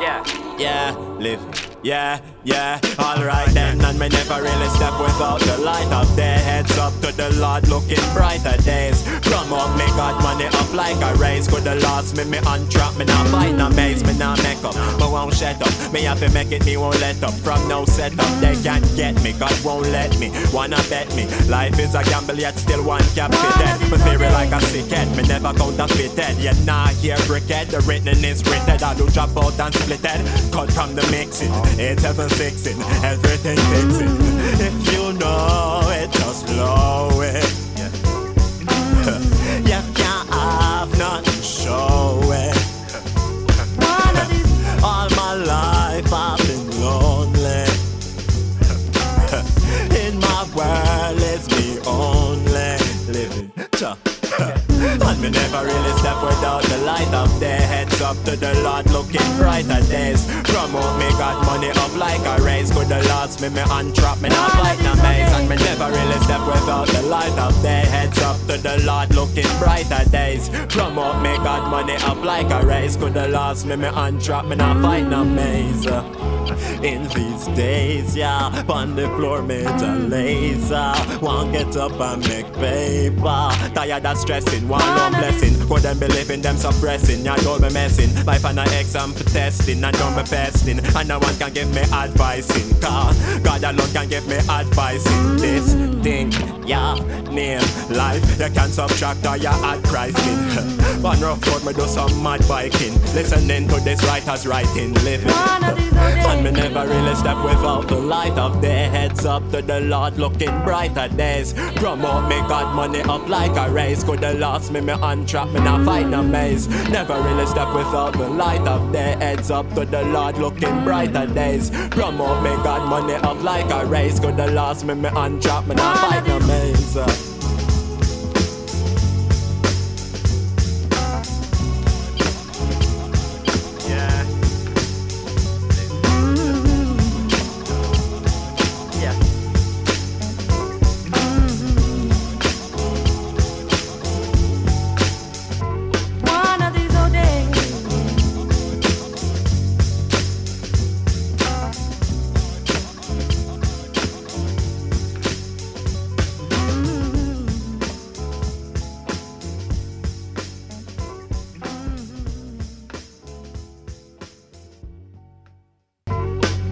Yeah. Yeah, living. Yeah, yeah, alright then. And me never really step without the light of day. Heads up to the Lord, looking brighter days. Like a race. Could have lost me, me untrap, me not fight no maze, me not make up. Me won't shut up, me have to make it, me won't let up. From no setup, they can't get me, God won't let me. Wanna bet me, life is a gamble, yet still one cap fit dead. Me theory like a sick head, me never counterfeit head. You not hear brickhead, the written is written. I do drop out and split head, cut from the mixing. It's seven, fixing, everything fixing. If you know it, just Cha. And me never really step without the light of day. Heads up to the Lord, looking brighter days. Promote me, got money up like a race. Coulda lost me, me untrap me, not fight no maze. And me never really step without the light of day. Heads up to the Lord, looking brighter days. Promote me, got money up like a race. Coulda lost me, me untrap me, not fight no maze. In these days, yeah, on the floor, me a laser. Won't get up and make paper. Tired of stressing, one long blessing. Could them be living, them suppressing. Ya don't be messing. Life and an exam for testing. I don't be pesting. And no one can give me advice in car. God alone can give me advice in this mm. thing. Yeah, name life. You can't subtract or you add pricing. One rough road, me do some mad biking. Listening to this writer's writing, living. And me never really step without the light of day. Heads up to the Lord, looking brighter days. Promote me, got money up like a race. Coulda lost me, me untrap me, not fight no maze. Never really step without the light of day. Heads up to the Lord, looking brighter days. Promote me, got money up like a race. Coulda lost me, me untrap me, not fight no maze. eyes.